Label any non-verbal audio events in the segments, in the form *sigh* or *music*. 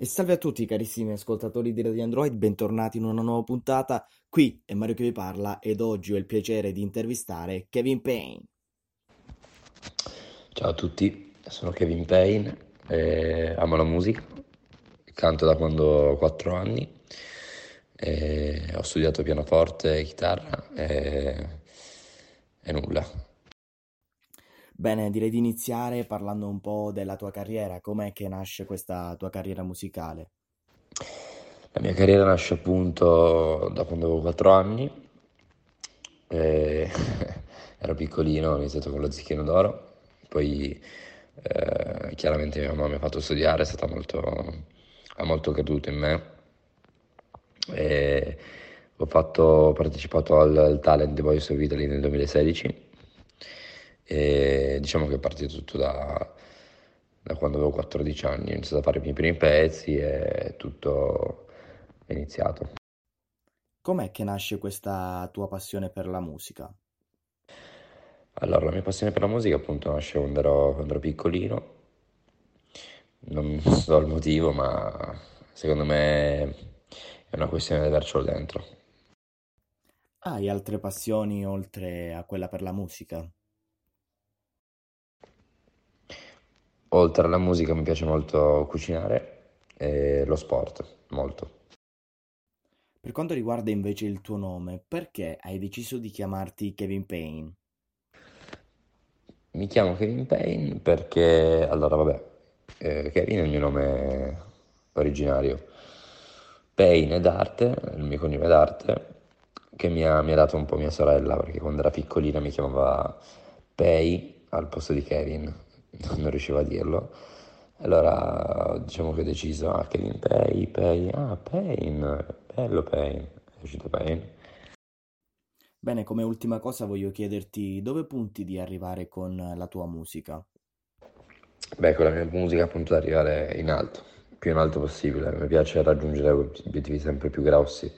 E salve a tutti carissimi ascoltatori di Radio Android, bentornati in una nuova puntata. Qui è Mario che vi parla ed oggi ho il piacere di intervistare Kevin Payne. Ciao a tutti, sono Kevin Payne, eh, amo la musica, canto da quando ho 4 anni, eh, ho studiato pianoforte e chitarra e, e nulla, Bene, direi di iniziare parlando un po' della tua carriera, com'è che nasce questa tua carriera musicale? La mia carriera nasce appunto da quando avevo 4 anni, e *laughs* ero piccolino, ho iniziato con lo Zecchino d'Oro, poi eh, chiaramente mia mamma mi ha fatto studiare, è stata molto, ha molto creduto in me e ho, fatto, ho partecipato al, al Talent The Voice of Italy nel 2016 e diciamo che è partito tutto da, da quando avevo 14 anni, ho iniziato a fare i miei primi pezzi e tutto è iniziato. Com'è che nasce questa tua passione per la musica? Allora, la mia passione per la musica appunto nasce quando ero, quando ero piccolino, non so il motivo, ma secondo me è una questione di avercelo dentro. Hai altre passioni oltre a quella per la musica? Oltre alla musica mi piace molto cucinare e lo sport, molto. Per quanto riguarda invece il tuo nome, perché hai deciso di chiamarti Kevin Payne? Mi chiamo Kevin Payne perché, allora vabbè, eh, Kevin è il mio nome originario, Payne è d'arte, il mio cognome d'arte, che mi ha, mi ha dato un po' mia sorella perché quando era piccolina mi chiamava Pay al posto di Kevin, non riuscivo a dirlo. Allora diciamo che ho deciso, ah Kevin Pay, Pay, ah Pain, bello Pain, è uscito Pain. Bene, come ultima cosa voglio chiederti dove punti di arrivare con la tua musica? Beh, con la mia musica appunto ad arrivare in alto, più in alto possibile, mi piace raggiungere obiettivi sempre più grossi,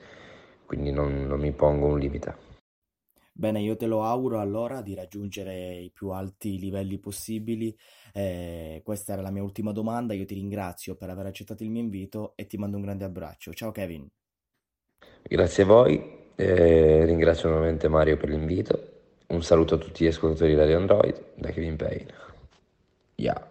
quindi non, non mi pongo un limite. Bene, io te lo auguro allora di raggiungere i più alti livelli possibili. Eh, questa era la mia ultima domanda. Io ti ringrazio per aver accettato il mio invito e ti mando un grande abbraccio. Ciao Kevin. Grazie a voi, eh, ringrazio nuovamente Mario per l'invito. Un saluto a tutti gli ascoltatori di Android da Kevin Payne. Yeah.